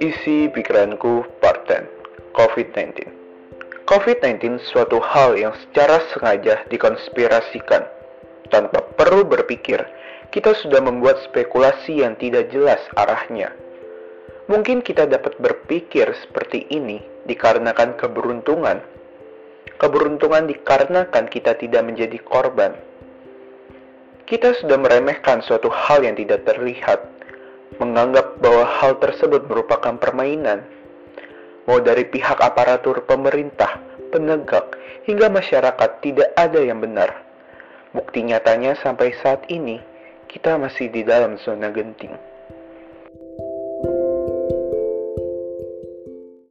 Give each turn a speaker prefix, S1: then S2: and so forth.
S1: Isi pikiranku part 10 COVID-19 COVID-19 suatu hal yang secara sengaja dikonspirasikan. Tanpa perlu berpikir, kita sudah membuat spekulasi yang tidak jelas arahnya. Mungkin kita dapat berpikir seperti ini dikarenakan keberuntungan. Keberuntungan dikarenakan kita tidak menjadi korban. Kita sudah meremehkan suatu hal yang tidak terlihat menganggap bahwa hal tersebut merupakan permainan. Mau dari pihak aparatur pemerintah, penegak, hingga masyarakat tidak ada yang benar. Bukti nyatanya sampai saat ini, kita masih di dalam zona genting.